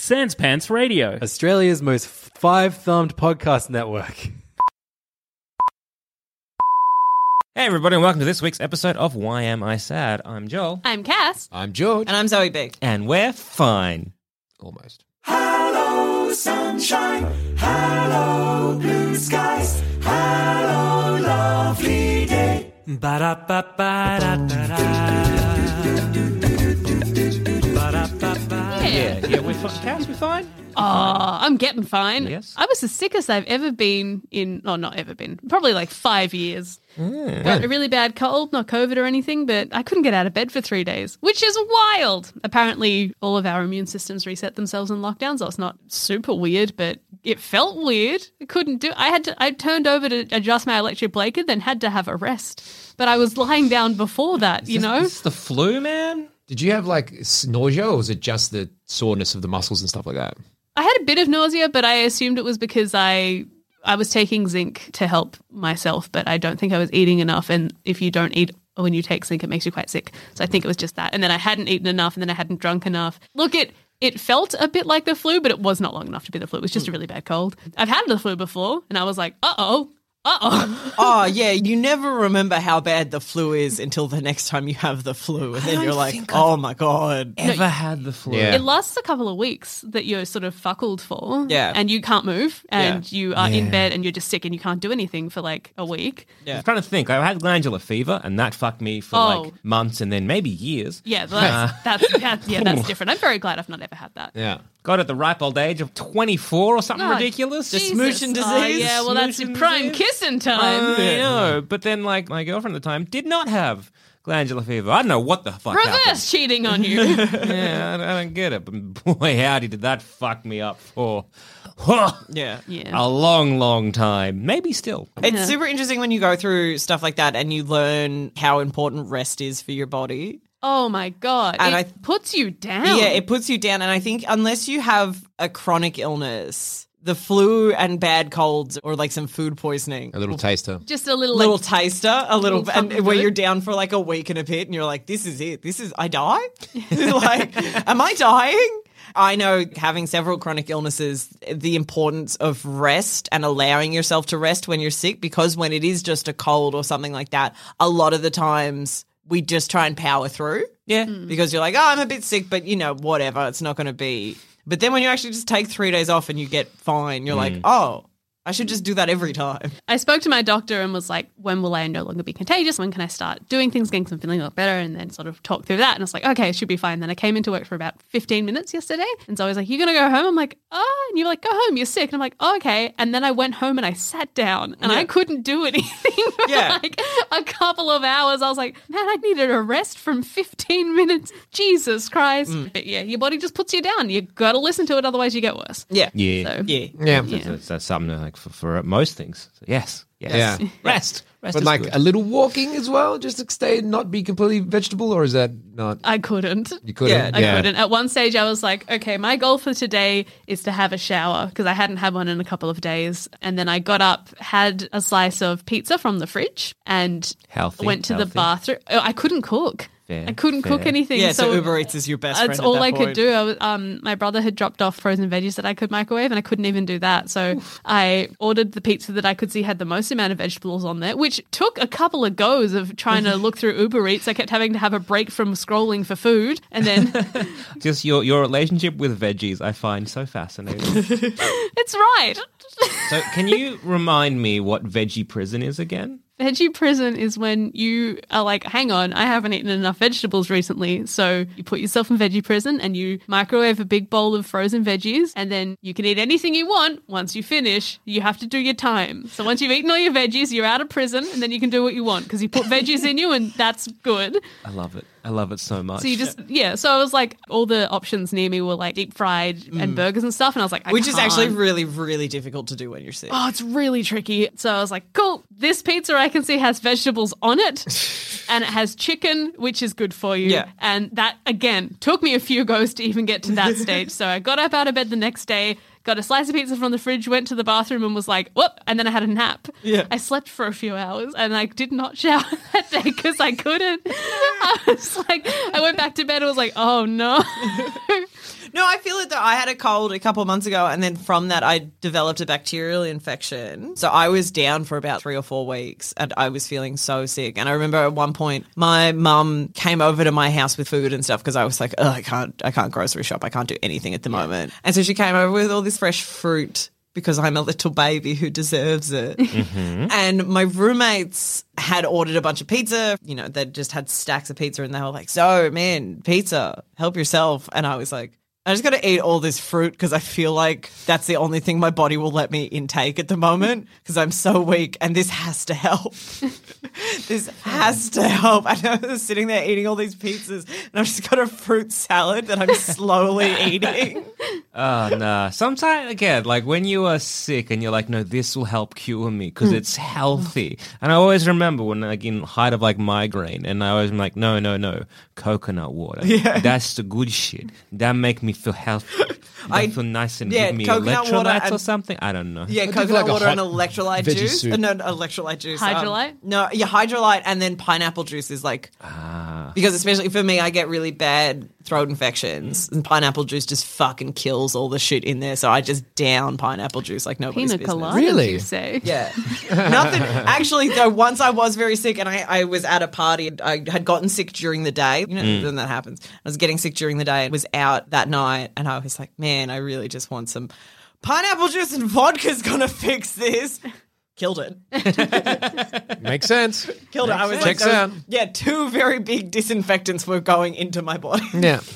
Sans Pants Radio. Australia's most five thumbed podcast network. Hey, everybody, and welcome to this week's episode of Why Am I Sad? I'm Joel. I'm Cass. I'm George. And I'm Zoe Big. And we're fine. Almost. Hello, sunshine. Hello, blue skies. Hello, lovely day. Yeah, yeah, we're fine. Cass, we're fine? Oh, I'm getting fine. Yes. I was the sickest I've ever been in, oh, not ever been, probably like five years. Mm. Got a really bad cold, not COVID or anything, but I couldn't get out of bed for three days, which is wild. Apparently, all of our immune systems reset themselves in lockdowns. so it's not super weird, but it felt weird. I couldn't do. I had to. I turned over to adjust my electric blanket, then had to have a rest. But I was lying down before that, you know. It's the flu, man. Did you have like nausea or was it just the soreness of the muscles and stuff like that? I had a bit of nausea, but I assumed it was because I I was taking zinc to help myself, but I don't think I was eating enough. And if you don't eat when you take zinc, it makes you quite sick. So I think it was just that. And then I hadn't eaten enough, and then I hadn't drunk enough. Look, it it felt a bit like the flu, but it was not long enough to be the flu. It was just a really bad cold. I've had the flu before, and I was like, uh oh, oh. Oh, yeah. You never remember how bad the flu is until the next time you have the flu. And then you're like, oh my God. Ever had the flu? Yeah. It lasts a couple of weeks that you're sort of fuckled for. Yeah. And you can't move and you are in Yeah. bed and you're just sick and you can't do anything for like a week. I'm trying to think. I had glandular fever, and that fucked me for Oh. like months and then maybe years. Yeah, that's, that's, that's yeah, that's different. I'm very glad I've not ever had that. Yeah. Got at the ripe old age of 24 or something Oh, ridiculous. The Jesus. smooching Oh, disease? yeah, well, that's your Smooching prime disease? Kissing time. I know. But then, like, my girlfriend at the time did not have glandular fever. I don't know what the fuck happened. Reverse cheating on you. yeah, I, I don't get it. But boy, howdy, did that fuck me up for Yeah. yeah. a long, long time. Maybe still. It's super interesting when you go through stuff like that and you learn how important rest is for your body. Oh my god. And it I- puts you down. Yeah, it puts you down. And I think unless you have a chronic illness, the flu and bad colds or like some food poisoning. A little taster. just a little, little like, taster, a little, little and where you're down for like a week and a bit, and you're like, "This is it. This is I die. like, am I dying?" I know having several chronic illnesses, the importance of rest and allowing yourself to rest when you're sick, because when it is just a cold or something like that, a lot of the times we just try and power through. Yeah. Because you're like, oh, I'm a bit sick, but you know, whatever, it's not going to be. But then when you actually just take three days off and you get fine, you're like, mm. oh, I should just do that every time. I spoke to my doctor and was like, when will I no longer be contagious? When can I start doing things, again? Because I'm feeling a lot better? And then sort of talk through that. And I was like, okay, it should be fine. Then I came into work for about 15 minutes yesterday. And so I was like, you're going to go home? I'm like, oh. And you're like, go home, you're sick. And I'm like, oh, okay. And then I went home and I sat down and I couldn't do anything for Yeah. like a couple of hours. I was like, man, I needed a rest from 15 minutes. Jesus Christ. Mm. But yeah, your body just puts you down. You got to listen to it, otherwise you get worse. Yeah. Yeah. So, Yeah. Yeah. That's, that's, that's something like for, for most things. So yes. Yes. Yeah. Rest. Rest But is like good. a little walking as well, just to stay and not be completely vegetable, or is that not? I couldn't. You couldn't. I couldn't. At one stage, I was like, okay, my goal for today is to have a shower because I hadn't had one in a couple of days. And then I got up, had a slice of pizza from the fridge, and Healthy, went to the bathroom. Oh, I couldn't cook. Fair, I couldn't cook anything. Yeah, so, so Uber Eats is your best friend. That's at all that I could do. I was, um, my brother had dropped off frozen veggies that I could microwave, and I couldn't even do that. So I ordered the pizza that I could see had the most amount of vegetables on there, which took a couple of goes of trying to look through Uber Eats. I kept having to have a break from scrolling for food, and then Just your your relationship with veggies, I find so fascinating. it's right. so, can you remind me what veggie prison is again? Veggie prison is when you are like, hang on, I haven't eaten enough vegetables recently. So you put yourself in veggie prison and you microwave a big bowl of frozen veggies, and then you can eat anything you want. Once you finish, you have to do your time. So once you've eaten all your veggies, you're out of prison, and then you can do what you want because you put veggies in you, and that's good. I love it. I love it so much. So you just, yeah. So I was like, all the options near me were like deep fried and mm. burgers and stuff. And I was like, I Which is actually can't. really, really difficult to do when you're sick. Oh, it's really tricky. So I was like, cool, this pizza I can see has vegetables on it and it has chicken, which is good for you. Yeah. And that, again, took me a few goes to even get to that stage. So I got up out of bed the next day, got a slice of pizza from the fridge, went to the bathroom and was like, whoop. And then I had a nap. Yeah. I slept for a few hours and I did not shower that day because I couldn't. I was like, I went back to bed and was like, oh no. No, I feel it though. I had a cold a couple of months ago, and then from that, I developed a bacterial infection. So I was down for about three or four weeks, and I was feeling so sick. And I remember at one point, my mum came over to my house with food and stuff because I was like, oh, I can't, I can't grocery shop, I can't do anything at the moment. And so she came over with all this fresh fruit. Because I'm a little baby who deserves it. Mm-hmm. And my roommates had ordered a bunch of pizza. You know, they just had stacks of pizza and they were like, So, man, pizza, help yourself. And I was like, I just got to eat all this fruit because I feel like that's the only thing my body will let me intake at the moment because I'm so weak and this has to help. this has to help. I was sitting there eating all these pizzas and I've just got a fruit salad that I'm slowly eating. Oh, no. Sometimes, again, like when you are sick and you're like, no, this will help cure me because hmm. it's healthy. And I always remember when, like, in height of like migraine, and I always am like, no, no, no, coconut water. Yeah. That's the good shit. That make me feel healthy. I- feel nice and yeah, give me coconut water electrolytes or something. I don't know. Yeah, do coconut like a water and hot electrolyte veggie juice. soup. Uh, no, no, electrolyte juice. um, Hydralyte? no, yeah, hydralyte and then pineapple juice is like Ah. because especially for me, I get really bad throat infections, and pineapple juice just fucking kills all the shit in there. So I just down pineapple juice like nobody's Pina business. colada, Really? you say? Yeah, nothing. Actually, though, once I was very sick, and I, I was at a party. I had gotten sick during the day. You know, mm. when that happens, I was getting sick during the day. and Was out that night, and I was like, man, I really just want some pineapple juice and vodka's gonna fix this. Killed it. Makes sense. Killed it. I was like, Checks those- out. yeah, two very big disinfectants were going into my body. Yeah.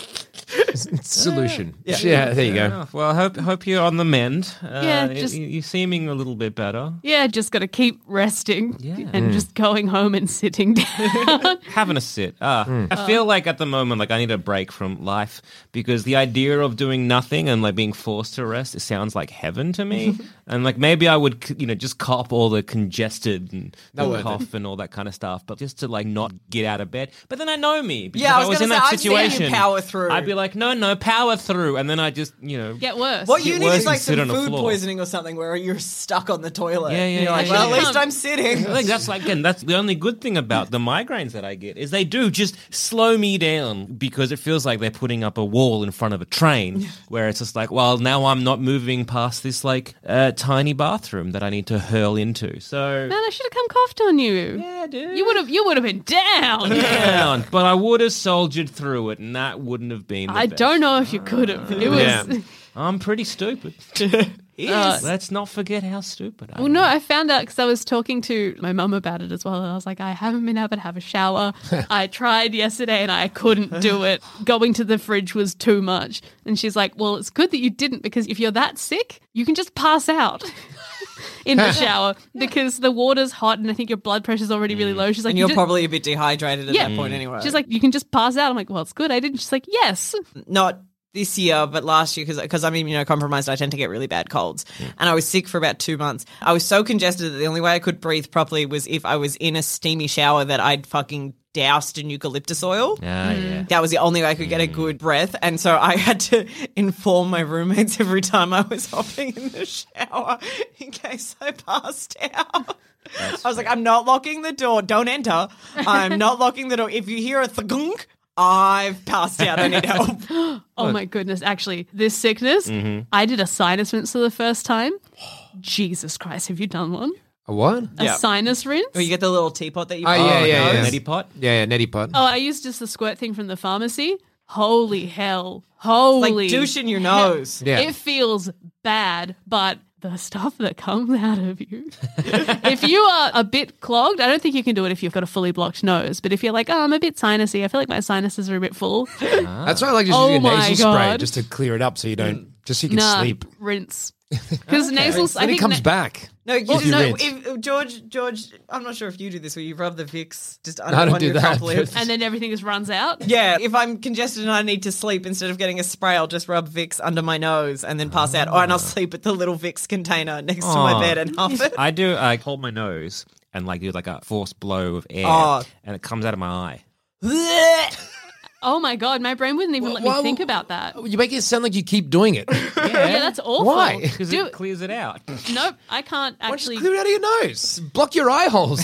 Solution. Yeah. yeah, there you go. Yeah, well, I hope hope you're on the mend. Uh, Yeah, just- y- you're seeming a little bit better. Yeah, just got to keep resting Yeah. and just going home and sitting down. Having a sit. Ah, I feel like at the moment, like I need a break from life because the idea of doing nothing and like being forced to rest, it sounds like heaven to me. and like maybe I would, c- you know, just cop all the congested and Not the worth it. cough and all that kind of stuff, but just to like not get out of bed. But then I know me. Because Yeah, I if was in gonna that say, I've seen you situation, power through. I'd be like, no, no, power through, and then I just, you know, Get worse. What Get you need worse is like and sit some on the food floor. poisoning or something where you're stuck on the toilet. Yeah, yeah, And you're like, yeah, well, yeah. at least I'm sitting. I think that's like again, that's the only good thing about the migraines that I get is they do just slow me down because it feels like they're putting up a wall in front of a train where it's just like, well, now I'm not moving past this like uh, tiny bathroom that I need to hurl into. So Man, I should have come coughed on you. yeah, dude. You would have. You would have been down. down, but I would have soldiered through it, and that wouldn't have been. The I best. don't know if you could have. It was. Yeah. I'm pretty stupid. Uh, Let's not forget how stupid I well, am. no, I found out because I was talking to my mum about it as well. And I was like, I haven't been able to have a shower. I tried yesterday and I couldn't do it. Going to the fridge was too much. And she's like, Well, it's good that you didn't because if you're that sick, you can just pass out. In the shower because the water's hot and I think your blood pressure's already really mm. low. She's like, And "You you're probably a bit dehydrated at Yeah. that point anyway. She's like, you can just pass out. I'm like, well, it's good. I didn't. She's like, yes. not this year, but last year, because I'm immunocompromised, I tend to get really bad colds. And I was sick for about two months. I was so congested that the only way I could breathe properly was if I was in a steamy shower that I'd fucking doused in eucalyptus oil. Ah, yeah. That was the only way I could get a good breath. And so I had to inform my roommates every time I was hopping in the shower in case I passed out. I was like, I'm not locking the door. Don't enter. I'm not locking the door. If you hear a thunk, I've passed out. I need help. Oh my goodness. Actually, this sickness, Mm-hmm. I did a sinus rinse for the first time. Jesus Christ, have you done one? A what? A Yeah. sinus rinse? Oh, you get the little teapot that you. Oh, yeah, on yeah, your yeah. Neti pot. Yeah, yeah, neti pot. Oh, I used just the squirt thing from the pharmacy. Holy hell. Holy. Like douche in your nose. Yeah. It feels bad, but the stuff that comes out of you. if you are a bit clogged, I don't think you can do it if you've got a fully blocked nose. But if you're like, oh, I'm a bit sinusy, I feel like my sinuses are a bit full. Ah. That's why I like just Oh using a my nasal spray just to clear it up so you don't, just so you can nah, sleep. rinse. Because nasal, I Then it comes na- back. No, you Well, just, no. if, if George, George, I'm not sure if you do this where you rub the Vicks just under I don't on do your that, top lip. and then everything just runs out. Yeah, if I'm congested and I need to sleep, instead of getting a spray, I'll just rub Vicks under my nose and then pass out. Or and I'll ah. sleep with the little Vicks container next to my Aw. bed and huff it. I do. I hold my nose and like do like a forced blow of air, Oh. and it comes out of my eye. Oh my god, my brain wouldn't even let me Why- think about that. You make it sound like you keep doing it. Why Yeah, that's awful. Why? Because Do- it clears it out. Nope, I can't don't you actually. just clear it out of your nose? Block your eye holes.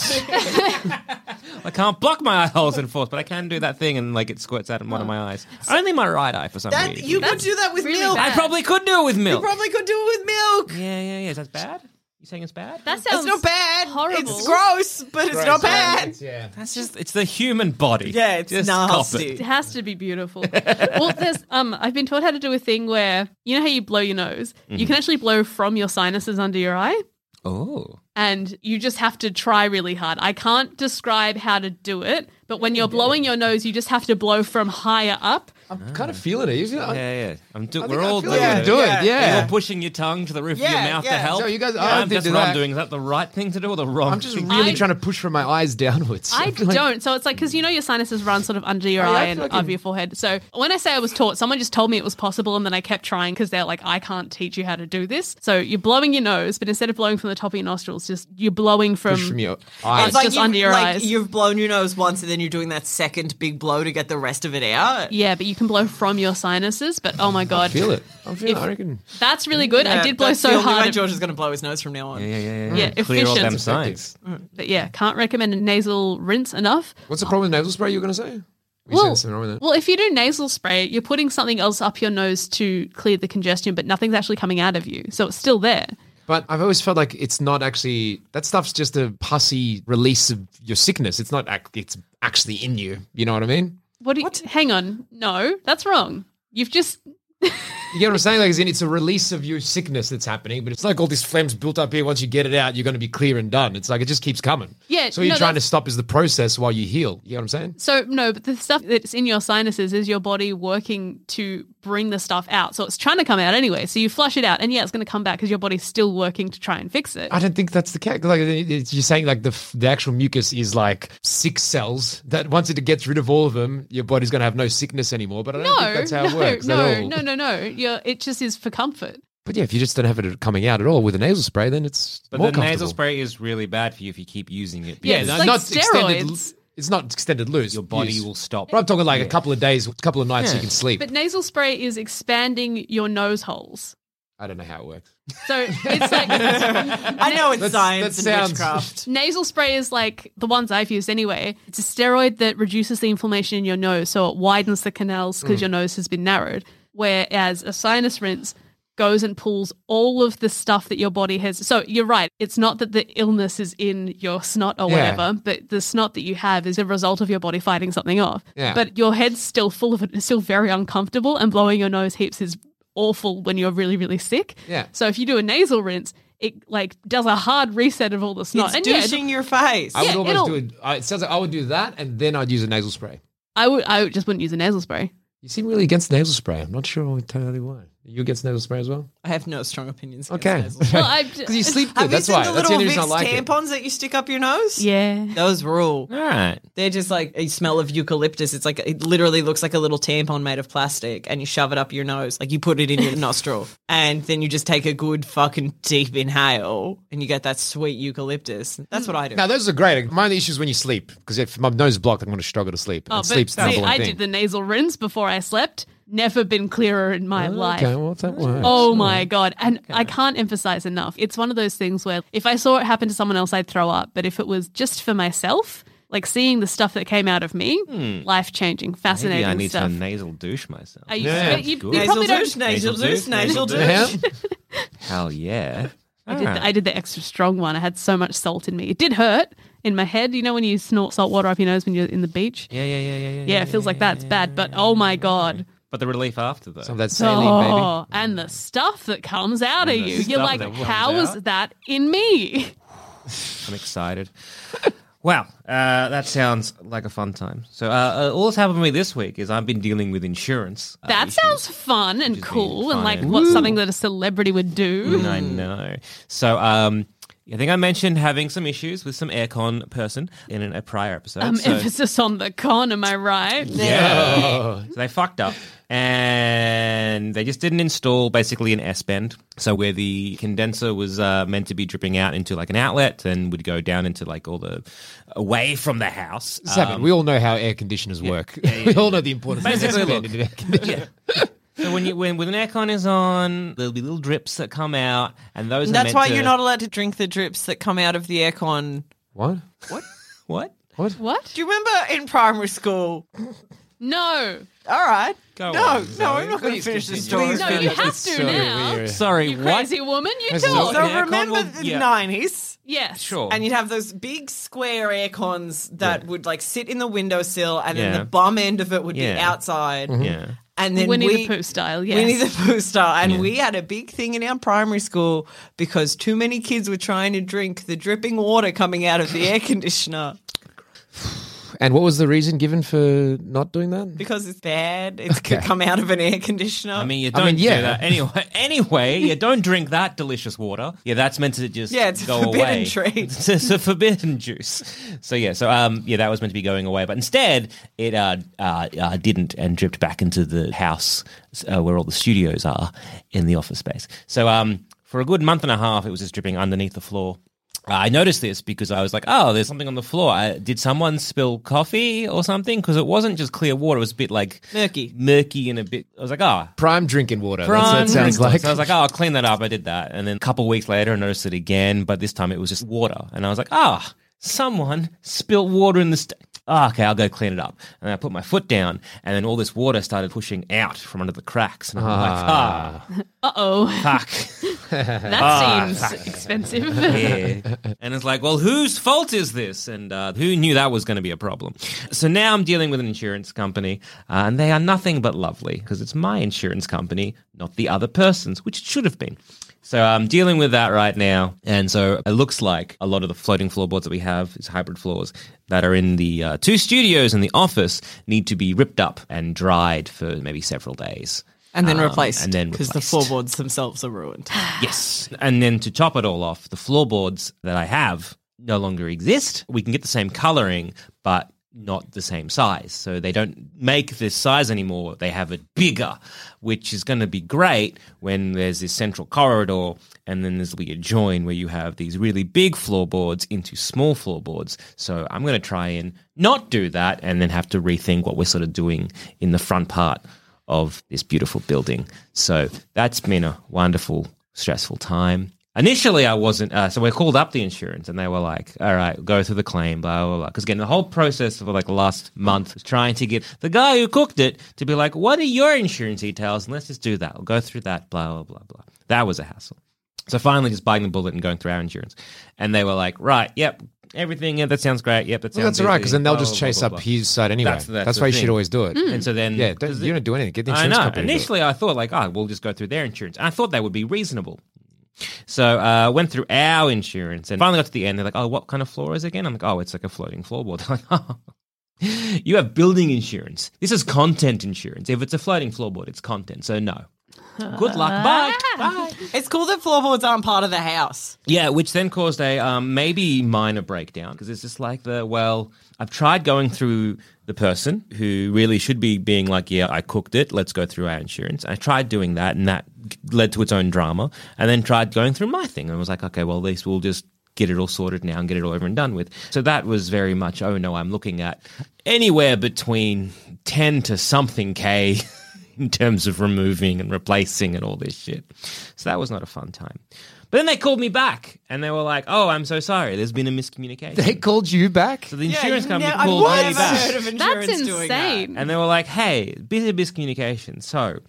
I can't block my eye holes in force, but I can do that thing and like it squirts out of one of oh. my eyes. Only my right eye for some That reason. you could do that with really milk. bad. I probably could do it with milk. You probably could do it with milk. yeah, yeah, yeah. Is that bad? You saying it's bad? That sounds It's not bad. Horrible. It's gross, but it's not bad. yeah. That's just it's the human body. Yeah, it's Just cop nasty. It has to be beautiful. well, there's um I've been taught how to do a thing where you know how you blow your nose? You can actually blow from your sinuses under your eye. Oh. And you just have to try really hard. I can't describe how to do it, but when you're blowing your nose, you just have to blow from higher up. I'm ah. kind of feeling it. You feel- Yeah, yeah. I'm do- we're all doing it. can do it. Yeah. You're pushing your tongue to the roof of your mouth to help. So you guys- I Yeah, don't think that's do what that. I'm doing. Is that the right thing to do or the wrong? I'm just thing? really I- trying to push from my eyes downwards. I feel like- don't. So it's like because you know your sinuses run sort of under your Oh, eye and like over in- your forehead. So when I say I was taught, someone just told me it was possible, and then I kept trying because they're like, I can't teach you how to do this. So you're blowing your nose, but instead of blowing from the top of your nostrils, just you're blowing from. from your eyes. It's just you- under your like eyes. You've blown your nose once, and then you're doing that second big blow to get the rest of it out. yeah, but you can blow from your sinuses. But oh my god, feel it. I'm feeling. If- I reckon. that's really good. I did blow so hard. way George is going to blow his nose from now on. Yeah, yeah, yeah. Yeah, Clear all efficient. them signs. Mm. But yeah, can't recommend a nasal rinse enough. What's the problem with nasal spray? You're going to say? Well, said something wrong with that. well, if you do nasal spray, you're putting something else up your nose to clear the congestion, but nothing's actually coming out of you, so it's still there. But I've always felt like it's not actually that stuff's just a pussy release of your sickness. It's not. Act, it's actually in you. You know what I mean? What? Do you, Hang on, no, that's wrong. You've just You get what I'm saying? Like, as in, it's a release of your sickness that's happening, but it's like all this phlegm's built up here. Once you get it out, you're going to be clear and done. It's like it just keeps coming. Yeah, So what you're no, trying to stop is the process while you heal. You know what I'm saying? so no, but the stuff that's in your sinuses is your body working to bring the stuff out. So it's trying to come out anyway. So you flush it out, and yeah, it's going to come back because your body's still working to try and fix it. I don't think that's the case. Like it's, you're saying, like the the actual mucus is like six cells that once it gets rid of all of them, your body's going to have no sickness anymore. But I don't no, think that's how no, it works no, at all. no, no, no. You're, it just is for comfort. But yeah, if you just don't have it coming out at all with a nasal spray, then it's But more the nasal spray is really bad for you if you keep using it. Yeah, because it's like extended. steroids. It's not extended loose. your body use. will stop. But I'm talking like a couple of days, a couple of nights, so you can sleep. But nasal spray is expanding your nose holes. I don't know how it works. So it's like I know it's That's- science that and sounds- witchcraft. nasal spray is like the ones I've used anyway. It's a steroid that reduces the inflammation in your nose, so it widens the canals because mm. your nose has been narrowed. Whereas a sinus rinse goes and pulls all of the stuff that your body has. So you're right. It's not that the illness is in your snot or Yeah. whatever, but the snot that you have is a result of your body fighting something off. Yeah. But your head's still full of it. It's still very uncomfortable, and blowing your nose heaps is awful when you're really, really sick. Yeah. So if you do a nasal rinse, it like does a hard reset of all the snot. It's and yeah, your face. I would Yeah, almost it'll- do it. It sounds like I would do that, and then I'd use a nasal spray. I would. I just wouldn't use a nasal spray. You seem really against nasal spray. I'm not sure entirely why. You against nasal spray as well? I have no strong opinions. against Okay. nasal spray. Well, Because you sleep good. Have That's you seen why. the That's little the only reason I Vicks like it. tampons that you stick up your nose? yeah. Those rule. All right. They're just like a smell of eucalyptus. It's like it literally looks like a little tampon made of plastic, and you shove it up your nose, like you put it in your nostril, and then you just take a good fucking deep inhale, and you get that sweet eucalyptus. That's what I do. Now those are great. My only issue is when you sleep because if my nose is blocked, I'm going to struggle to sleep. Oh, and but sleep's the see, number one I thing. did the nasal rinse before I slept. Never been clearer in my life. Okay, well, that works. Oh my god! And I can't emphasize enough. It's one of those things where if I saw it happen to someone else, I'd throw up. But if it was just for myself, like seeing the stuff that came out of me, life changing, fascinating Hmm. Maybe I need stuff. to nasal douche myself. Are you, Yeah, you, good. you Nasal probably don't. douche, nasal Nasal douche, douche, nasal nasal douche. Yeah? Hell yeah. I did, the, I did the extra strong one. I had so much salt in me. It did hurt in my head. You know when you snort salt water up your nose when you're in the beach? Yeah, yeah, yeah, yeah, yeah. Yeah, it feels like that's bad. But oh my god. But the relief after though. Some of that saline, baby. Oh, and the stuff that comes out of you. You're like, that comes how is out. that in me? I'm excited. Wow, uh, that sounds like a fun time. So, uh, uh, all that's happened to me this week is I've been dealing with insurance. uh, That issues. sounds fun and cool been and like and- what's something that a celebrity would do. I know. So, um, I think I mentioned having some issues with some aircon person in an- a prior episode. Um, so, emphasis on the con, am I right? yeah. so they fucked up. And they just didn't install basically an S bend. So where the condenser was uh, meant to be dripping out into like an outlet and would go down into like all the away from the house. Sammy, um, we all know how air conditioners work. we all know the importance Basically, of look, expanding air conditioner. So when you when when an aircon is on, there'll be little drips that come out, and those. are That's meant why to- you're not allowed to drink the drips that come out of the aircon. What? What? what? What? What? Do you remember in primary school? No. All right. Go no, on, no, Zoe. I'm not going to Please finish the continue. story. No, you have to Sorry, now. we're- Sorry, You what? crazy woman, you Has talk. So an remember will- the yeah. 90s? Yes. Sure. And you'd have those big square air cons that would like sit in the windowsill, and then Yeah. the bum end of it would be Yeah. outside. Mm-hmm. Yeah. And then Winnie we, the Pooh style, yes. Winnie the Pooh style. And we had a big thing in our primary school because too many kids were trying to drink the dripping water coming out of the air conditioner And what was the reason given for not doing that? because it's bad. It's Okay. could come out of an air conditioner. I mean, you I don't mean, yeah. do that anyway. Anyway, you don't drink that delicious water. Yeah, that's meant to just Yeah, it's a go forbidden away. treat. It's, it's a forbidden juice. So yeah, so um, yeah, that was meant to be going away, but instead it uh, uh, uh didn't and dripped back into the house uh, where all the studios are in the office space. So um, for a good month and a half, it was just dripping underneath the floor. I noticed this because I was like, "Oh, there's something on the floor. I, did someone spill coffee or something?" Because it wasn't just clear water; it was a bit like Murky. murky and a bit. I was like, "Oh, Prime drinking water. That's Prime what it sounds like. So I was like, oh, I'll clean that up. I did that. And then a couple of weeks later, I noticed it again, but this time it was just water. And I was like, ah, someone spilled water in the. St- oh, okay, I'll go clean it up. And I put my foot down, and then all this water started pushing out from under the cracks. And I'm like, ah, Uh oh. fuck. That Ah, seems expensive. Yeah. And it's like, well, whose fault is this? And uh, who knew that was going to be a problem? So now I'm dealing with an insurance company, uh, and they are nothing but lovely because it's my insurance company, not the other person's, which it should have been. So I'm dealing with that right now. And so it looks like a lot of the floating floorboards that we have, these hybrid floors that are in the uh, two studios and the office, need to be ripped up and dried for maybe several days. and then Um, replaced. and then because the floorboards themselves are ruined. Yes. And then to top it all off, the floorboards that I have no longer exist. We can get the same coloring, but not the same size. So they don't make this size anymore. They have it bigger, which is going to be great when there's this central corridor and then there's be a join where you have these really big floorboards into small floorboards. So I'm going to try and not do that and then have to rethink what we're sort of doing in the front part of this beautiful building. So that's been a wonderful, stressful time. Initially, I wasn't. Uh, so we called up the insurance, and they were like, "All right, go through the claim, blah blah blah." Because again, the whole process for like the last month was trying to get the guy who cooked it to be like, "What are your insurance details?" And let's just do that. We'll go through that. Blah blah blah blah. That was a hassle. So finally, just biting the bullet and going through our insurance, and they were like, "Right, yep, everything. Yeah, that sounds great. Yep, that sounds." Well, that's all right easy, because then they'll blah, just blah, chase blah, up his side anyway. That's- That's, that's why you should always do it. And so then, yeah, don't, you don't do anything. Get the I know. company. to do it. Initially, I thought like, oh, we'll just go through their insurance. And I thought they would be reasonable. So uh, went through our insurance and finally got to the end. They're like, oh, what kind of floor is it again? I'm like, oh, it's like a floating floorboard. They're like, oh. You have building insurance. This is content insurance. If it's a floating floorboard, it's content. So no. Good luck. Bye. Bye. It's cool that floorboards aren't part of the house. Yeah, which then caused a um, maybe minor breakdown because it's just like the well, I've tried going through the person who really should be being like, yeah, I cooked it. Let's go through our insurance. I tried doing that, and that led to its own drama. And then tried going through my thing, and was like, okay, well, at least we'll just get it all sorted now and get it all over and done with. So that was very much, oh no, I'm looking at anywhere between ten to something k in terms of removing and replacing and all this shit. So that was not a fun time. But then they called me back and they were like, "Oh, I'm so sorry. There's been a miscommunication." They called you back. so the insurance Yeah, company I've called me never back. heard of insurance That's doing that. insane. And they were like, hey, bit of miscommunication. So,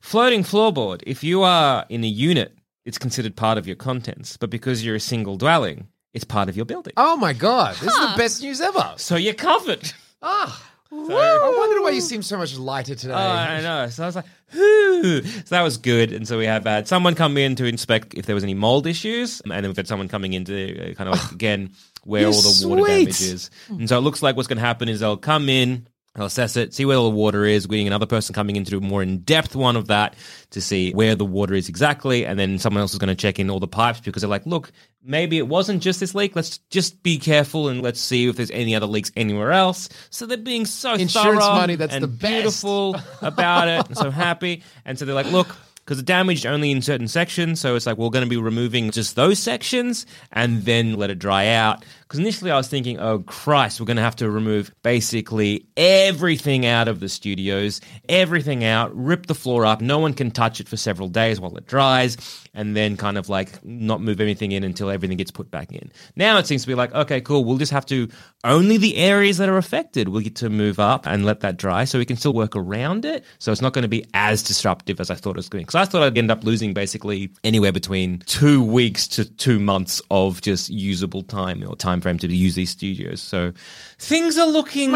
floating floorboard, if you are in a unit, it's considered part of your contents. But because you're a single dwelling, it's part of your building. Oh my god, this is the best news ever. So you're covered. Ah, I wondered why you seem so much lighter today. Oh, I know. So I was like, whoo. So that was good. And so we have had someone come in to inspect if there was any mold issues. And then we've had someone coming in to uh, kind of like, again, where You're all the water sweet. damage is. And so it looks like what's going to happen is they'll come in, they'll assess it, see where all the water is. We're getting another person coming in to do a more in depth one of that to see where the water is exactly. And then someone else is going to check in all the pipes because they're like, look, maybe it wasn't just this leak. Let's just be careful and let's see if there's any other leaks anywhere else. So they're being so Insurance thorough money, that's and the best. beautiful about it and so happy. And so they're like, look, because the damage is only in certain sections, so it's like we're going to be removing just those sections and then let it dry out. Because initially I was thinking, oh Christ, we're going to have to remove basically everything out of the studios, everything out, rip the floor up. No one can touch it for several days while it dries, and then kind of like not move anything in until everything gets put back in. Now it seems to be like, okay, cool, we'll just have to only the areas that are affected we'll get to move up and let that dry so we can still work around it. So it's not going to be as disruptive as I thought it was going to be. Because I thought I'd end up losing basically anywhere between two weeks to two months of just usable time or time frame to use these studios. So things are looking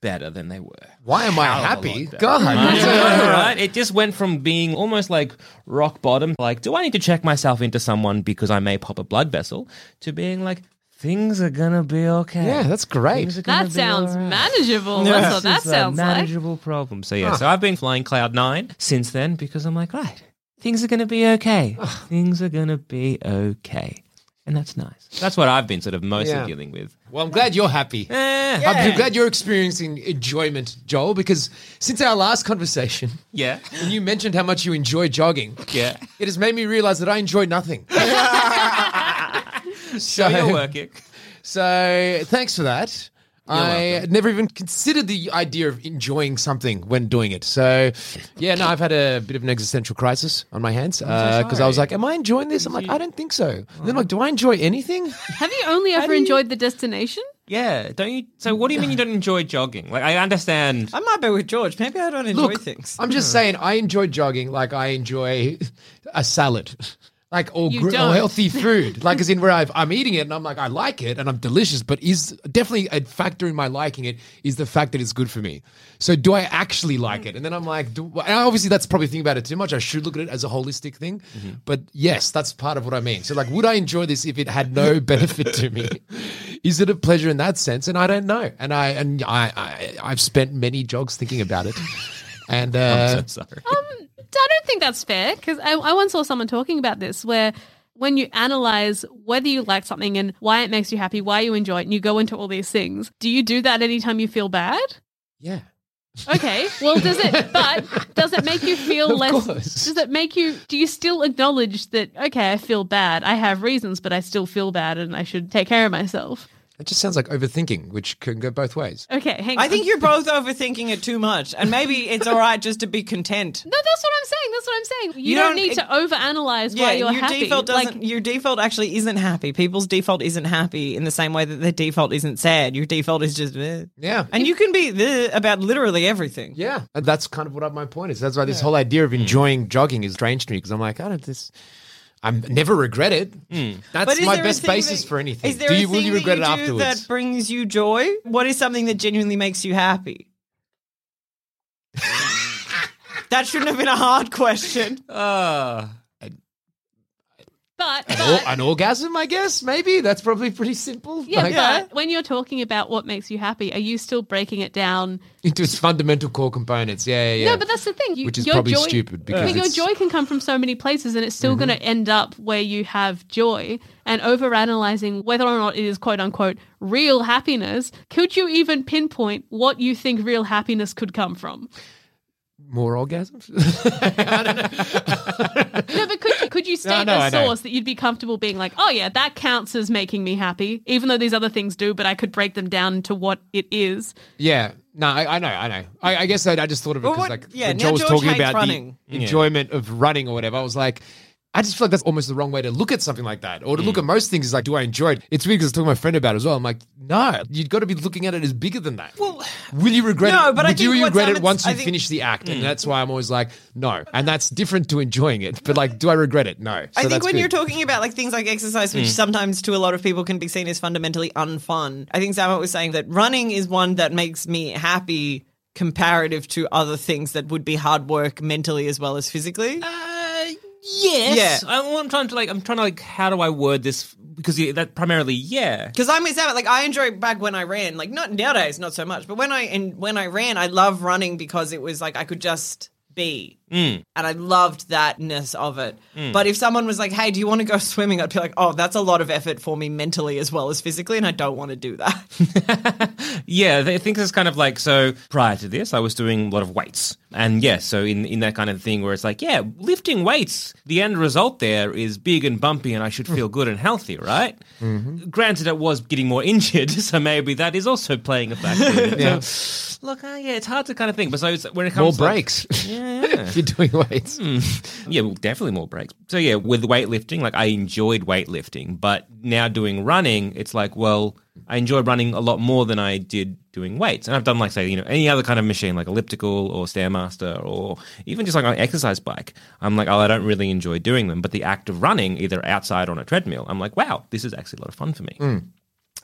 better than they were. Why am I Hell happy? God, I that's know, a- right? It just went from being almost like rock bottom, like, do I need to check myself into someone because I may pop a blood vessel, to being like, things are gonna be okay. Yeah, that's great. Things are gonna That sounds all right. manageable. That's what that This is a sounds like. manageable problem. So yeah, so I've been flying Cloud Nine since then because I'm like, right, things are gonna be okay. things are gonna be okay. And that's nice. That's what I've been sort of mostly Yeah. dealing with. Well, I'm glad you're happy. Eh, I'm glad you're experiencing enjoyment, Joel, because since our last conversation, yeah. when you mentioned how much you enjoy jogging, Yeah. it has made me realize that I enjoy nothing. So you're working. So thanks for that. I had never even considered the idea of enjoying something when doing it. So, yeah, no, I've had a bit of an existential crisis on my hands because uh, I was like, "Am I enjoying this?" I'm like, "I don't think so." And then, I'm like, do I enjoy anything? Have you only ever enjoyed the destination? Yeah, don't you? So, what do you mean you don't enjoy jogging? Like, I understand. I might be with George. Maybe I don't enjoy Look, things. I'm just saying, I enjoy jogging like I enjoy a salad. Like or, gr- or healthy food, like as in where I've, I'm eating it and I'm like I like it and I'm delicious, but is definitely a factor in my liking it is the fact that it's good for me. So do I actually like it? And then I'm like, do, and obviously that's probably thinking about it too much. I should look at it as a holistic thing, but yes, that's part of what I mean. So like, would I enjoy this if it had no benefit to me? Is it a pleasure in that sense? And I don't know. And I and I, I I've spent many jogs thinking about it, and uh, I'm so sorry. I don't think that's fair because I, I once saw someone talking about this where when you analyze whether you like something and why it makes you happy, why you enjoy it, and you go into all these things, do you do that anytime you feel bad? yeah. Okay. Well, does it? But does it make you feel Of less? course. Does it make you? Do you still acknowledge that? Okay, I feel bad. I have reasons, but I still feel bad, and I should take care of myself. It just sounds like overthinking, which can go both ways. Okay, hang on. I think you're both overthinking it too much, and maybe it's all right just to be content. No, that's what I'm saying. That's what I'm saying. You, You don't, don't- need to overanalyze Yeah, why you're your happy. default doesn't. Like, your default actually isn't happy. People's default isn't happy in the same way that their default isn't sad. Your default is just, eh. Yeah. and you can be eh about literally everything. Yeah, and that's kind of what my point is. That's why this whole idea of enjoying jogging is strange to me because I'm like, I don't this. I'm never regret it. That's my best basis that- for anything. Is there do a you will thing you that regret it afterwards? That brings you joy. What is something that genuinely makes you happy? that shouldn't have been a hard question. Uh, but, An, but or- an orgasm, I guess. Maybe that's probably pretty simple. yeah, Like, but when you're talking about what makes you happy, are you still breaking it down? into its fundamental core components. Yeah, yeah, yeah. No, but that's the thing. You, Which is probably joy, stupid because your Mm-hmm. joy can come from so many places, and it's still going to end up where you have joy. And overanalyzing whether or not it is quote unquote real happiness, could you even pinpoint what you think real happiness could come from? More orgasms. No, but could you, could could you state no, a I know. source that you'd be comfortable being like, oh yeah, that counts as making me happy, even though these other things do, but I could break them down to what it is. Yeah. No, I, I know, I know. I, I guess I, I just thought of it because, what- like, yeah, when now Joe was talking about running. the enjoyment of running or whatever, I was like, I just feel like that's almost the wrong way to look at something like that. Or to Mm. look at most things is like, do I enjoy it? It's weird because I was talking to my friend about it as well. I'm like, no, you've got to be looking at it as bigger than that. Well, will you regret No, it? but I Would you think regret it once you think- finish the act? Mm. And that's why I'm always like, no. And that's different to enjoying it. But like, do I regret it? No. I think when good. you're talking about like things like exercise, which Mm. sometimes to a lot of people can be seen as fundamentally unfun, I think Zammit was saying that running is one that makes me happy comparative to other things that would be hard work mentally as well as physically. Uh, Yes. I, well, I'm trying to like. I'm trying to like. How do I word this? Because yeah, that primarily, yeah. Because I'm with. Like I enjoy back when I ran. Like not nowadays, not so much. But when I and when I ran, I love running because it was like I could just be. Mm. And I loved thatness of it. Mm. But if someone was like, "Hey, do you want to go swimming?" I'd be like, "Oh, that's a lot of effort for me mentally as well as physically, and I don't want to do that." Yeah, I think it's kind of like so. Prior to this, I was doing a lot of weights, and yeah, so in in that kind of thing where it's like, yeah, lifting weights, the end result there is big and bumpy, and I should feel good and healthy, right? Granted, it was getting more injured, so maybe that is also playing a factor. Yeah. So, look, uh, yeah, it's hard to kind of think, but so it's, when it More comes to, like- breaks. yeah, yeah. doing weights. Hmm. Yeah, well, definitely more breaks. So yeah, with weightlifting, like I enjoyed weightlifting, but now doing running, it's like, well, I enjoy running a lot more than I did doing weights. And I've done like say, you know, any other kind of machine like elliptical or stairmaster or even just like an exercise bike. I'm like, oh, I don't really enjoy doing them, but the act of running either outside or on a treadmill, I'm like, wow, this is actually a lot of fun for me. Hmm.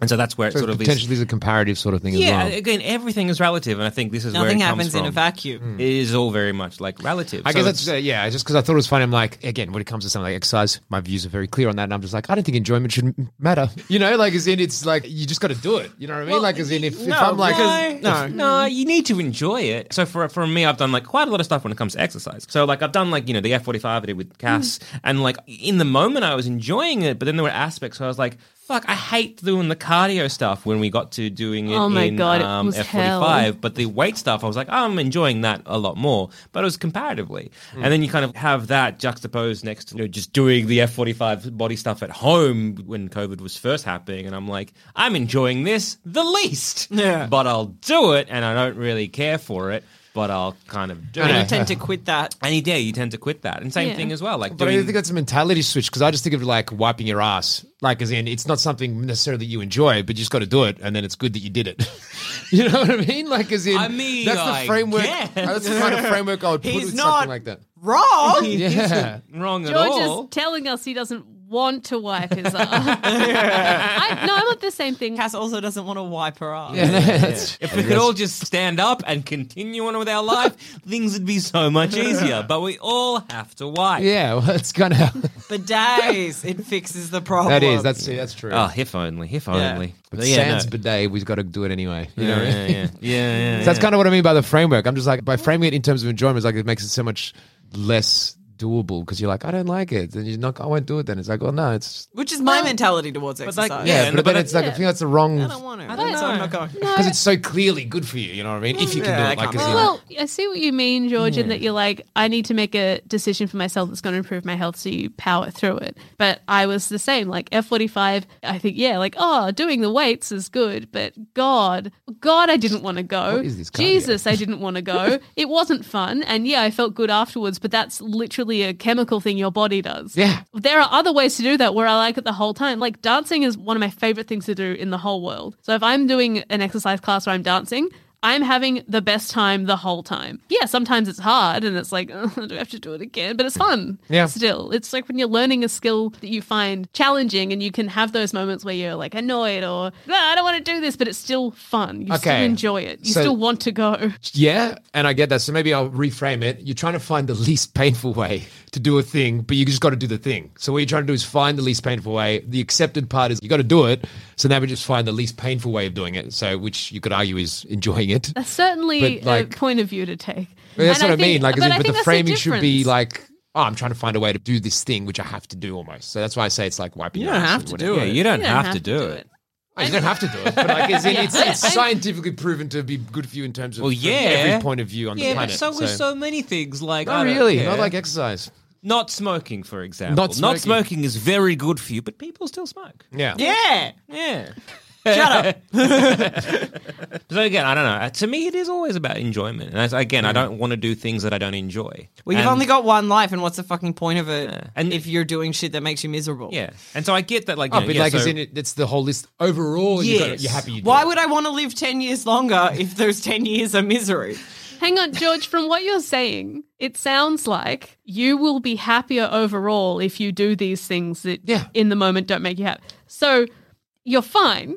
And so that's where it So sort of is. potentially is a comparative sort of thing as well. Yeah, well. again, everything is relative, and I think this is where Nothing it comes happens in a from. vacuum. It is all very much like relative. I So guess it's- that's uh, yeah. Just because I thought it was funny, I'm like, again, when it comes to something like exercise, my views are very clear on that, and I'm just like, I don't think enjoyment should matter. You know, like as in, it's like you just got to do it. You know what I mean? like as in, if, if I'm like, no, no, you need to enjoy it. So for for me, I've done like quite a lot of stuff when it comes to exercise. So like I've done like you know the F forty five I did with Cass, and like in the moment I was enjoying it, but then there were aspects where I was like. Fuck, I hate doing the cardio stuff when we got to doing it Oh my in God, it um, was F45. But the weight stuff, I was like, oh, I'm enjoying that a lot more. But it was comparatively. And then you kind of have that juxtaposed next to you know, just doing the F45 body stuff at home when COVID was first happening. And I'm like, I'm enjoying this the least. Yeah. But I'll do it and I don't really care for it. But I'll kind of do And you tend to quit that. Any day you tend to quit that. And same Yeah. thing as well. Like But I think that's a mentality switch because I just think of like wiping your ass. Like, as in, it's not something necessarily that you enjoy, but you just got to do it, and then it's good that you did it. you know what I mean? Like, as in, I mean, that's the I framework. guess. That's the kind of framework I would put He's with not something like that. Wrong. Yeah. wrong at George all. is telling us he doesn't want to wipe his ass. I, no, I'm not the same thing. Cass also doesn't want to wipe her ass. If we could all just stand up and continue on with our life, things would be so much easier. But we all have to wipe. Yeah, well, it's kind of Bidets, it fixes the problem. that is. That's that's true. Oh, if only, if only. but But yeah, sans no. bidet, we've got to do it anyway. You yeah, know. yeah, yeah, yeah, yeah, So that's kind of what I mean by the framework. I'm just like by framing it in terms of enjoyment, it's like it makes it so much less doable because you're like, I don't like it, and you're not. I won't do it. Then it's like, well, no, it's Which is my mentality towards exercise. like, yeah, Yeah, but, but then it- it's like I yeah. think that's the wrong I don't want to. I don't so I'm know. not going. because it's so clearly good for you. You know what I mean? If you can Yeah, do it, like can't as do in- it. Well, I see what you mean, George, in that you're like, I need to make a decision for myself that's going to improve my health, so you power through it. But I was the same. Like F45, I think, yeah, like, oh, doing the weights is good, but God, God, I didn't want to go. What is this? Jesus, I didn't want to go. it wasn't fun. And yeah, I felt good afterwards, but that's literally a chemical thing your body does. Yeah. There are other ways to do that where I like it the whole time. Like dancing is one of my favorite things to do in the whole world. So if I'm doing an exercise class where I'm dancing, I'm having the best time the whole time. Yeah, sometimes it's hard and it's like, oh, do I have to do it again? But it's fun. Yeah. Still, it's like when you're learning a skill that you find challenging and you can have those moments where you're like annoyed or, "Ah, I don't want to do this, but it's still fun. You still enjoy it. You So- still want to go. Yeah, and I get that. So maybe I'll reframe it. You're trying to find the least painful way to do a thing, but you just got to do the thing. So what you're trying to do is find the least painful way. The accepted part is you got to do it. So now we just find the least painful way of doing it. So which you could argue is enjoying it. That's certainly like- a point of view to take. That's And what I, mean. think- Like, as but in, I but the that's framing should be like, oh, I'm trying to find a way to do this thing, which I have to do almost. So that's why I say it's like wiping. You don't have to whatever. do yeah, it. you don't, You don't have, to do, it. Oh, you don't have to do it, but like, as in, Yeah. it's, it's scientifically proven to be good for you in terms of Well, yeah. every point of view on Yeah, the but planet. so with so many things. Like, Not I really, care. not like exercise. Not smoking, for example. Not smoking. smoking is very good for you, but people still smoke. Yeah. Yeah. Yeah. Shut up. So again, I don't know. To me, it is always about enjoyment. And as- again, I don't want to do things that I don't enjoy. Well, you've And- only got one life, and what's the fucking point of it? Yeah. And- if you're doing shit that makes you miserable, yeah, and so I get that. Like, oh, you Oh, know, but yeah, like, so- as in it, it's the whole list overall. you Yes. you're happy. You do Why it. would I want to live ten years longer if those ten years are misery? Hang on, George, from what you're saying, it sounds like you will be happier overall if you do these things that Yeah. in the moment don't make you happy. So you're fine.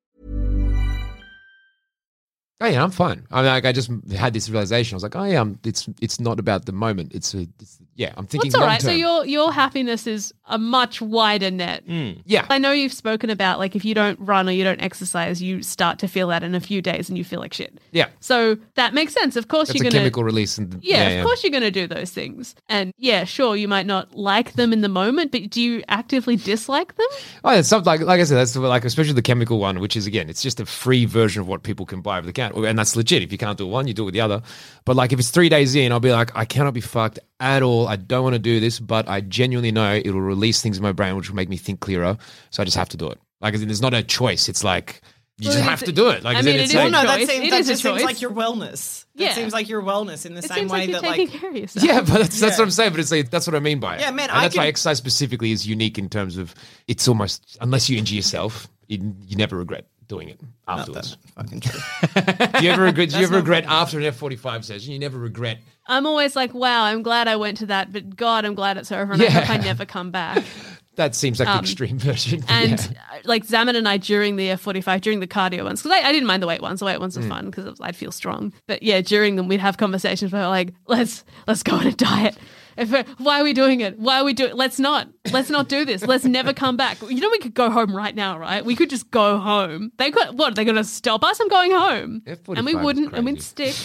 Oh yeah, I'm fine. I mean, like I just had this realization. I was like, oh yeah, I'm, it's it's not about the moment. It's a it's, yeah. I'm thinking That's all right. long. So your your happiness is a much wider net. Mm. yeah. I know you've spoken about like if you don't run or you don't exercise, you start to feel that in a few days and you feel like shit. Yeah. So that makes sense. Of course That's you're a gonna chemical release. And yeah, of course you're gonna do those things. And yeah, sure, you might not like them in the moment, but do you actively dislike them? Oh, it's something like like I said, that's the- like especially the chemical one, which is again, it's just a free version of what people can buy over the counter, and that's legit. If you can't do one, you do it with the other. But like if it's three days in, I'll be like, I cannot be fucked at all. I don't want to do this, but I genuinely know it will release things in my brain which will make me think clearer. So I just have to do it. Like as in, there's not a choice. It's like you Well, just have to do it. Like I mean, it's it is like, Well, no, that choice. seems It that is a just seems choice. like your wellness. That Yeah. seems like your wellness in the It same seems way like you're that taking like care of yourself. Yeah, but that's, that's Yeah. what I'm saying. But it's like that's what I mean by it. Yeah, man, And I that's why exercise specifically is unique in terms of it's almost unless you injure yourself, you, you never regret doing it afterwards. fucking true. do you ever regret? Do you ever regret after an F forty five session? You never regret. I'm always like, wow, I'm glad I went to that, but God, I'm glad it's over and I hope I never come back. That seems like the Um, extreme version. And Yeah. uh, like Zammit and I during the F45, during the cardio ones, because I, I didn't mind the weight ones. The weight ones were fun because I'd feel strong. But yeah, during them, we'd have conversations where like, let's let's go on a diet. If why are we doing it? Why are we doing? It? Let's not. Let's not do this. Let's never come back. You know, we could go home right now, right? We could just go home. They could. What? They're gonna stop us? I'm going home. F45 And we wouldn't. And we'd stick.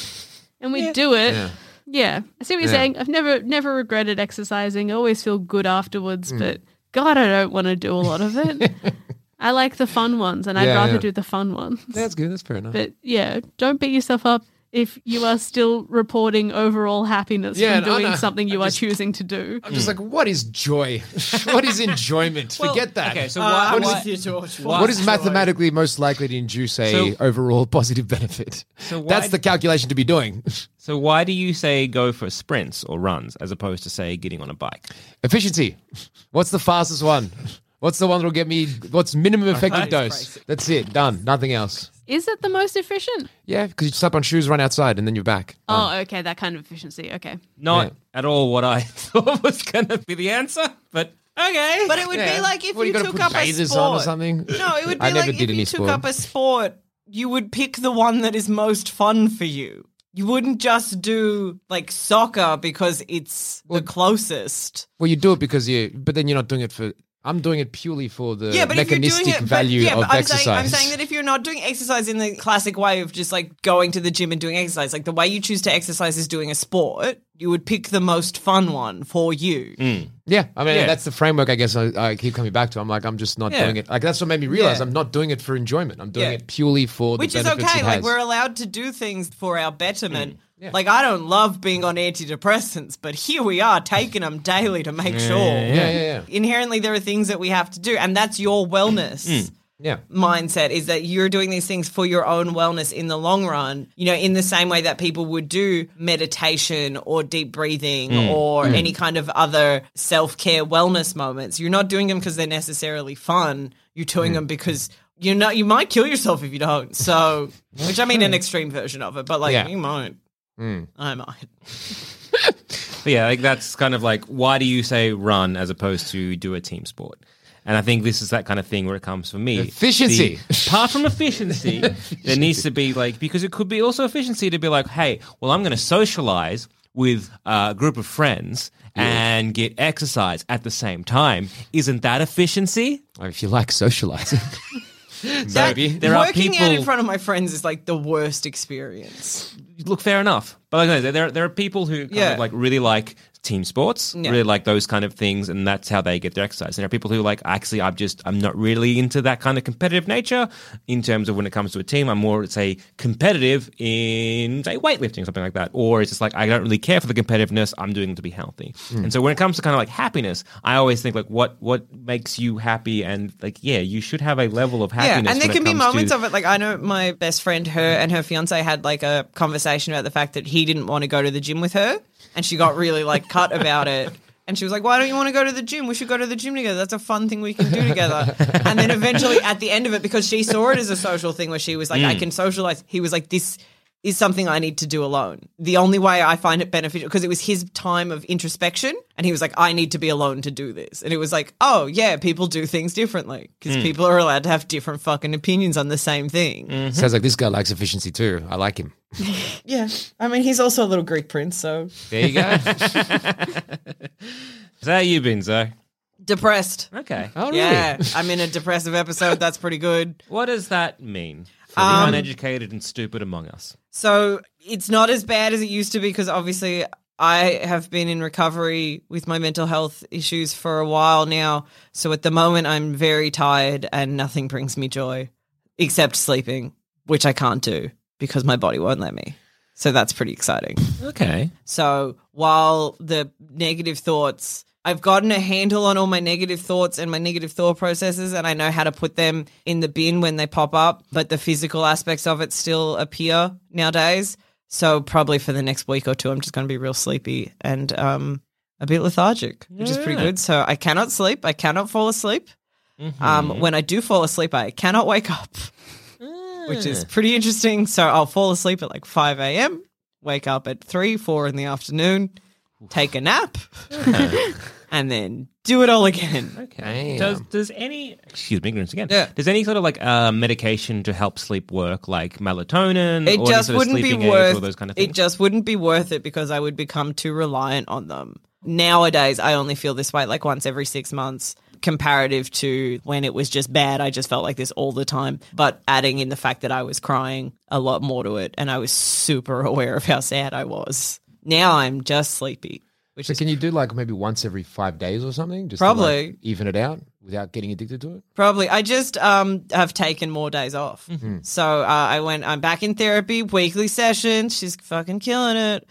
And we'd do it. Yeah. Yeah. I see what you're Yeah. saying. I've never never regretted exercising. I always feel good afterwards, Mm. but God, I don't want to do a lot of it. I like the fun ones and I'd Yeah, rather yeah. do the fun ones. that's good. That's fair enough. But yeah, don't beat yourself up if you are still reporting overall happiness Yeah, from doing no. something you I are just- choosing to do. I'm just like, what is joy? what is enjoyment? Forget that. Okay, so Uh, why, I'm why- with you, George. what is mathematically most likely to induce a So- overall positive benefit? So why- That's the calculation to be doing. so why do you say go for sprints or runs as opposed to say getting on a bike? Efficiency. What's the fastest one? What's the one that'll get me? What's minimum effective dose? That's it. Done. Nothing else. Is it the most efficient? Yeah, because you slap on shoes, run outside, and then you're back. Oh, um, okay, that kind of efficiency. Okay. Not Yeah. at all what I thought was going to be the answer, but okay. But it would Yeah. be like if What, you, you gotta took put up a bathers sport. on or something? No, it would be I never like did if any you took sport. up a sport, you would pick the one that is most fun for you. You wouldn't just do like soccer because it's the closest. Well, you do it because you, but then you're not doing it for I'm doing it purely for the yeah, but if you're mechanistic doing it, but- value yeah, of but I'm exercise. saying, I'm saying that if you're not doing exercise in the classic way of just like going to the gym and doing exercise, like the way you choose to exercise is doing a sport, you would pick the most fun one for you. Yeah, I mean Yeah. that's the framework. I guess I, I keep coming back to. I'm like, I'm just not Yeah. doing it. Like that's what made me realize Yeah. I'm not doing it for enjoyment. I'm doing Yeah. it purely for the Which is okay. it Like we're allowed to do things for our betterment. Mm. Yeah. Like I don't love being on antidepressants, but here we are taking them daily to make sure. yeah, yeah, yeah, Inherently, there are things that we have to do, and that's your wellness. Mm. Yeah. mindset is that you're doing these things for your own wellness in the long run. You know, in the same way that people would do meditation or deep breathing Mm. or any kind of other self care wellness moments. You're not doing them because they're necessarily fun. You're doing Mm. them because you know. You might kill yourself if you don't. So, which I mean, an extreme version of it, but like Yeah. you might. Mm. I might. Yeah, like that's kind of like why do you say run as opposed to do a team sport? And I think this is that kind of thing where it comes for me. Efficiency. The- apart from efficiency, there needs to be like because it could be also efficiency to be like, hey, well, I'm going to socialize with a group of friends and get exercise at the same time. Isn't that efficiency? Or if you like socializing, That- maybe. There are working out in front of my friends is like the worst experience. Look, fair enough. But like there there are people who kind Yeah. of like really like team sports, Yeah. really like those kind of things, and that's how they get their exercise. And there are people who like actually, I'm just I'm not really into that kind of competitive nature in terms of when it comes to a team. I'm more say competitive in say weightlifting, something like that, or it's just like I don't really care for the competitiveness. I'm doing it to be healthy. Hmm. And so when it comes to kind of like happiness, I always think like what what makes you happy, and like yeah, you should have a level of happiness. Yeah, and there can be comes to- moments of it. Like I know my best friend, her and her fiance had like a conversation about the fact that he didn't want to go to the gym with her, and she got really like cut about it. And she was like, "Why don't you want to go to the gym? We should go to the gym together. That's a fun thing we can do together." and then eventually, at the end of it, because she saw it as a social thing, where she was like, "I Mm. can socialize," he was like, "This." Is something I need to do alone. The only way I find it beneficial because it was his time of introspection, and he was like, "I need to be alone to do this." And it was like, "Oh yeah, people do things differently because Mm. people are allowed to have different fucking opinions on the same thing." Sounds like this guy likes efficiency too. I like him. Yeah, I mean, he's also a little Greek prince, so There you go. So how you been, Zoe? depressed. Okay. Oh, really? Yeah, I'm in a depressive episode. That's pretty good. What does that mean for Um, the uneducated and stupid among us? So it's not as bad as it used to be because obviously I have been in recovery with my mental health issues for a while now. So at the moment, I'm very tired and nothing brings me joy except sleeping, which I can't do because my body won't let me. So that's pretty exciting. Okay. So while the negative thoughts, I've gotten a handle on all my negative thoughts and my negative thought processes, and I know how to put them in the bin when they pop up, but the physical aspects of it still appear nowadays. So probably for the next week or two, I'm just going to be real sleepy and um, a bit lethargic, which is pretty good. So I cannot sleep. I cannot fall asleep. Mm-hmm. Um, when I do fall asleep, I cannot wake up, which is pretty interesting. So I'll fall asleep at like 5 a.m., wake up at 3, 4 in the afternoon, take a nap, and then do it all again. Okay. Does does any excuse me ignorance again? Yeah. Does any sort of like uh, medication to help sleep work, like melatonin? It or just sort of wouldn't be aids worth or those kind of it. Just wouldn't be worth it because I would become too reliant on them. Nowadays, I only feel this way like once every six months. Comparative to when it was just bad, I just felt like this all the time. But adding in the fact that I was crying a lot more to it, and I was super aware of how sad I was. Now I'm just sleepy, which So is can you do like maybe once every five days or something? Just to, like, Probably. even it out without getting addicted to it. Probably. I just um have taken more days off. Mhm. So uh, I went. I'm back in therapy, weekly sessions. She's fucking killing it.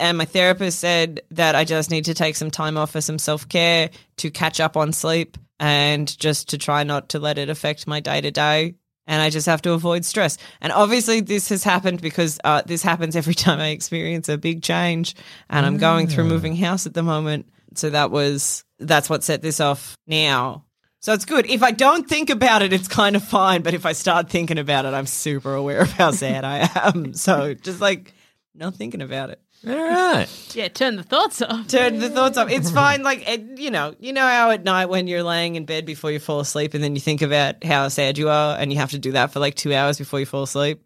And my therapist said that I just need to take some time off for some self care to catch up on sleep and just to try not to let it affect my day to day. And I just have to avoid stress. And obviously, this has happened because uh, this happens every time I experience a big change. And I'm going through moving house at the moment. So that was that's what set this off now. So it's good. If I don't think about it, it's kind of fine. But if I start thinking about it, I'm super aware of how sad I am. So just like not thinking about it. All right. Yeah, turn the thoughts off. Turn the thoughts off. It's fine. Like it, you know, you know how at night when you're laying in bed before you fall asleep, and then you think about how sad you are, and you have to do that for like two hours before you fall asleep.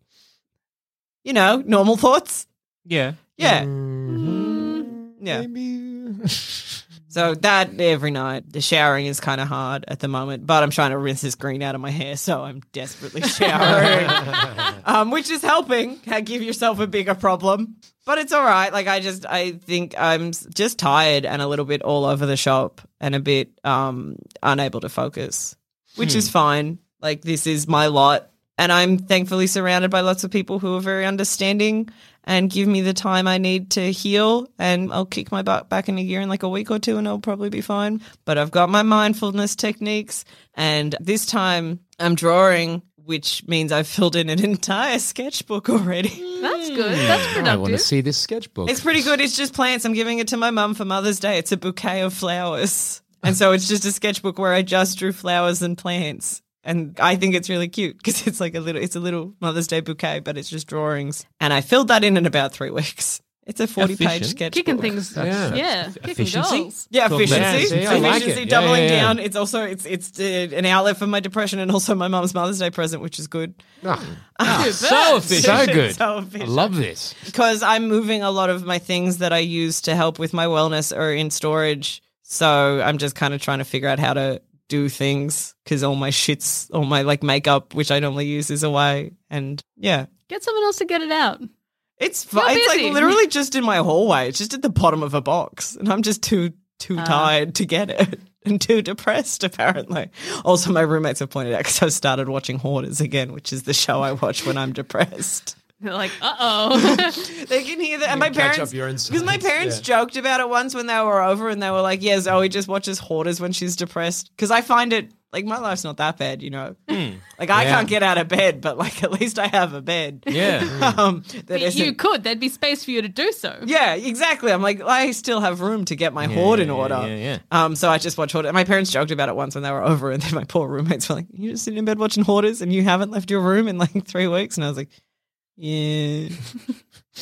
You know, normal thoughts. Yeah. Yeah. Mm-hmm. Yeah. So that every night. The showering is kind of hard at the moment, but I'm trying to rinse this green out of my hair, so I'm desperately showering, um, which is helping. Give yourself a bigger problem, but it's all right. Like I just, I think I'm just tired and a little bit all over the shop and a bit um, unable to focus, which is fine. Like this is my lot, and I'm thankfully surrounded by lots of people who are very understanding and give me the time I need to heal. And I'll kick my butt back in a year in like a week or two and I'll probably be fine. But I've got my mindfulness techniques. And this time I'm drawing, which means I've filled in an entire sketchbook already. That's good. That's mm. productive. I want to see this sketchbook. It's pretty good. It's just plants. I'm giving it to my mum for Mother's Day. It's a bouquet of flowers. And so it's just a sketchbook where I just drew flowers and plants. And I think it's really cute because it's like a little, it's a little Mother's Day bouquet, but it's just drawings. And I filled that in in about three weeks. It's a 40 page Efficient. sketchbook. Kicking things. Yeah. Yeah. Kicking Efficiency? goals. Yeah, efficiency. Yeah, see, like efficiency, it. Yeah, doubling yeah, yeah. down. It's also it's it's uh, an outlet for my depression and also my mum's Mother's Day present, which is good. Ah, so efficient. so good. So I love this. because I'm moving a lot of my things that I use to help with my wellness are in storage. So I'm just kind of trying to figure out how to do things because all my shits, all my like makeup, which I normally use, is away. And yeah, Get someone else to get it out. it's. It's like literally just in my hallway. It's just at the bottom of a box, and I'm just too too Ah. tired to get it. And too depressed, apparently. Also, my roommates have pointed out because I've started watching Hoarders again, which is the show I watch when I'm depressed. They're like, uh oh. They can hear that. And my parents, because my parents yeah. joked about it once when they were over and they were like, yeah, Zoe just watches Hoarders when she's depressed. Because I find it, like, my life's not that bad, you know? Like, I Yeah. can't get out of bed, but, like, at least I have a bed. Yeah. um, that But you could. There'd be space for you to do so. yeah, exactly. I'm like, I still have room to get my hoard in order. yeah, yeah. Um, so I just watch Hoarders. My parents joked about it once when they were over, and then my poor roommates were like, "You're just sitting in bed watching Hoarders, and you haven't left your room in like three weeks." And I was like, "Yeah."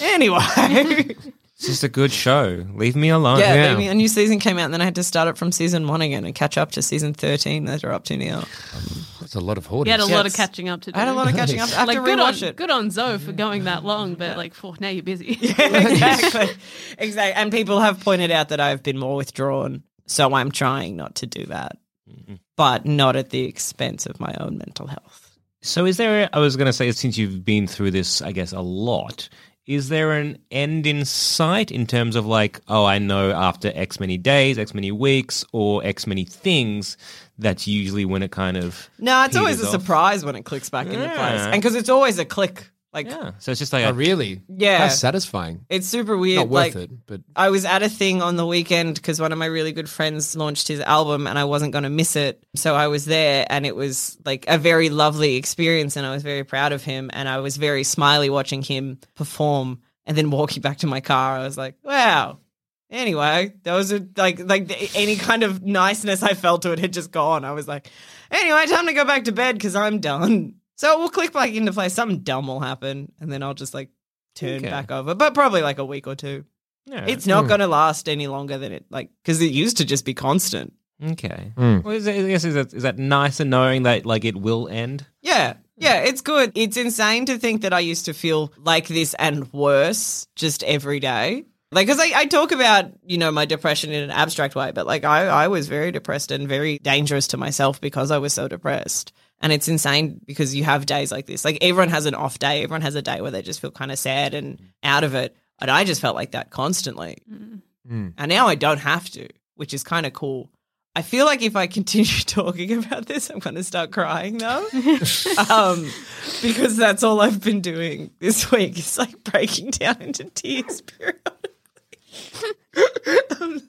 anyway, It's just a good show. Leave me alone. yeah, Yeah. maybe a new season came out, and then I had to start it from season one again and catch up to season thirteen that they're up to now. Um, that's a lot of hoarding. You had a lot of catching up to do. I had a lot of catching up. I have like to good on, it. good on Zoe for going that long, but like, for now you're busy. yeah, exactly, exactly. And people have pointed out that I've been more withdrawn, so I'm trying not to do that, mm-hmm. but not at the expense of my own mental health. So, is there? I was going to say, since you've been through this, I guess a lot. Is there an end in sight in terms of like, oh, I know after X many days, X many weeks, or X many things? That's usually when it kind of No, it's always a off. surprise when it clicks back into place, and because it's always a click. Like, Yeah, so it's just like Oh, a, really? Yeah. That's satisfying. it's super weird. Not worth like, it, but I was at a thing on the weekend because one of my really good friends launched his album and I wasn't going to miss it. So I was there and it was like a very lovely experience and I was very proud of him and I was very smiley watching him perform and then walking back to my car. I was like, wow. Anyway, that was a, like like the, any kind of niceness I felt to it had just gone. I was like, anyway, time to go back to bed because I'm done. So we'll click back into place. Something dumb will happen, and then I'll just like turn Okay. back over. But probably like a week or two. Yeah. It's not hmm. going to last any longer than it like because it used to just be constant. okay. Hmm. Well, is that, I guess is that is that nicer knowing that like it will end? Yeah. Yeah, it's good. It's insane to think that I used to feel like this and worse just every day. Like, because I, I talk about, you know, my depression in an abstract way, but like I, I was very depressed and very dangerous to myself because I was so depressed. And it's insane because you have days like this. Like, everyone has an off day. Everyone has a day where they just feel kind of sad and out of it. And I just felt like that constantly. And now I don't have to, which is kind of cool. I feel like if I continue talking about this, I'm going to start crying though. um, because that's all I've been doing this week. It's like breaking down into tears periodically. Um,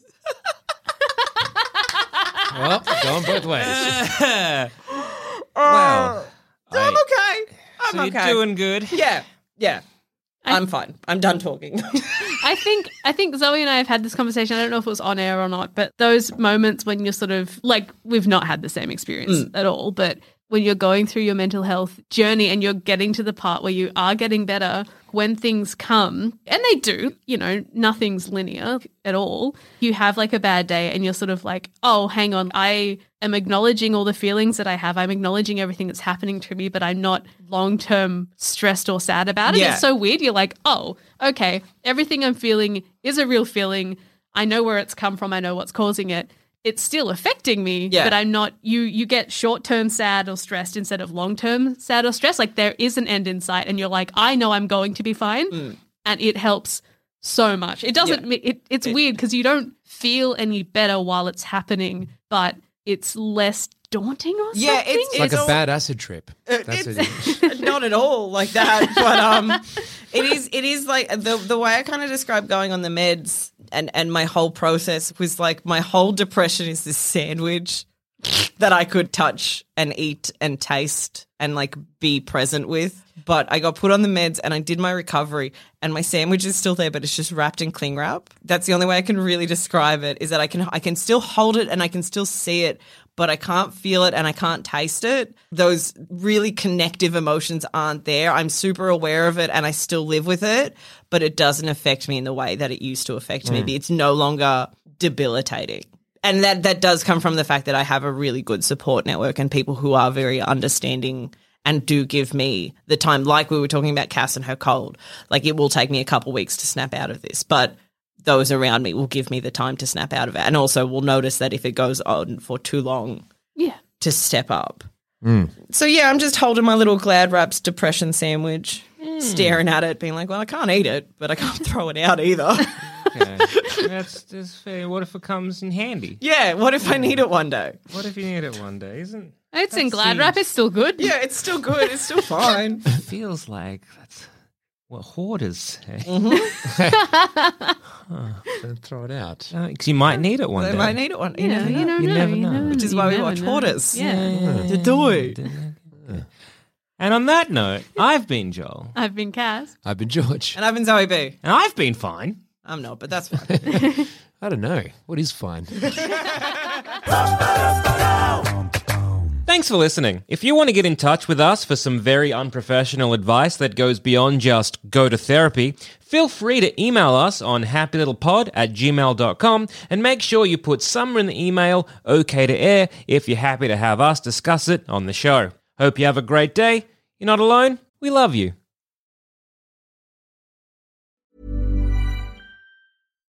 well, going both ways. Wow. so I'm okay. I'm So okay. you're doing good. yeah, yeah. I'm fine. I'm done talking. I think I think Zoe and I have had this conversation. I don't know if it was on air or not, but those moments when you're sort of like we've not had the same experience Mm. at all, but when you're going through your mental health journey and you're getting to the part where you are getting better, when things come, and they do, you know, nothing's linear at all. You have like a bad day and you're sort of like, "Oh, hang on, I am acknowledging all the feelings that I have. I'm acknowledging everything that's happening to me, but I'm not long-term stressed or sad about it." Yeah. It's so weird. You're like, oh, okay, everything I'm feeling is a real feeling. I know where it's come from. I know what's causing it. It's still affecting me, Yeah. but I'm not. You you get short term sad or stressed instead of long term sad or stressed. Like there is an end in sight, and you're like, I know I'm going to be fine, Mm. and it helps so much. It doesn't. ma- It, it's weird because you don't feel any better while it's happening, but it's less daunting or something. Yeah, it's, It's like a all- bad acid trip. That's what it is. not at all like that but um it is it is like the the way i kind of describe going on the meds and and my whole process was like my whole depression is this sandwich that i could touch and eat and taste and like be present with. But i got put on the meds and i did my recovery and my sandwich is still there but it's just wrapped in cling wrap. That's the only way i can really describe it is that i can i can still hold it and i can still see it but I can't feel it and I can't taste it. Those really connective emotions aren't there. I'm super aware of it and I still live with it, but it doesn't affect me in the way that it used to affect me. Mm. It's no longer debilitating. And that that does come from the fact that I have a really good support network and people who are very understanding and do give me the time like we were talking about Cass and her cold. Like it will take me a couple weeks to snap out of this, but those around me will give me the time to snap out of it and also will notice that if it goes on for too long Yeah. to step up. Mm. So yeah, I'm just holding my little Glad Wraps depression sandwich, Hmm. staring at it, being like, "Well, I can't eat it, but I can't throw it out either." Okay. that's, that's fair. What if it comes in handy? yeah, what if I need it one day? What if you need it one day? Isn't It's in That Glad Wrap. seems- It's still good. Yeah, it's still good. It's still fine. feels like that's what hoarders say. Mm-hmm. Don't throw it out. Uh, because you might need it one they day. might need it one. You Yeah, never know. you don't You know. never you know. never- Which is you why we watch know. Hoarders. Yeah. The doy. And on that note, I've been Joel. I've been Cass. I've been George. And I've been Zoe B. And I've been fine. I'm not, but that's fine. I don't know. What is fine? Thanks for listening. If you want to get in touch with us for some very unprofessional advice that goes beyond just go to therapy, feel free to email us on happylittlepod at gmail.com and make sure you put somewhere in the email okay to air if you're happy to have us discuss it on the show. Hope you have a great day. You're not alone. We love you.